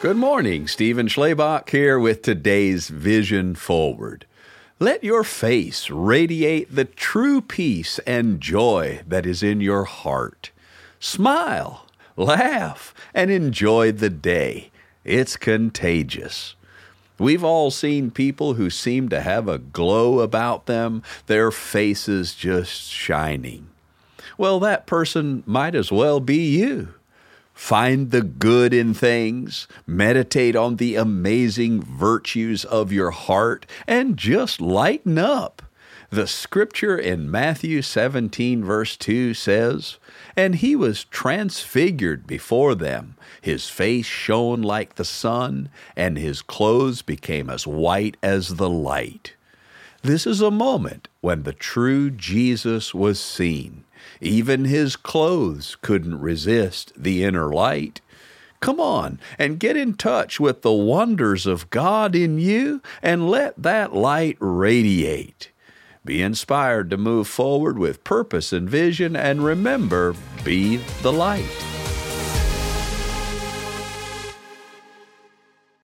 Good morning, Stephen Schlabach here with today's Vision Forward. Let your face radiate the true peace and joy that is in your heart. Smile, laugh, and enjoy the day. It's contagious. We've all seen people who seem to have a glow about them, their faces just shining. Well, that person might as well be you. Find the good in things, meditate on the amazing virtues of your heart, and just lighten up. The scripture in Matthew 17, verse 2 says, And he was transfigured before them. His face shone like the sun, and his clothes became as white as the light. This is a moment when the true Jesus was seen. Even his clothes couldn't resist the inner light. Come on and get in touch with the wonders of God in you and let that light radiate. Be inspired to move forward with purpose and vision, and remember, be the light.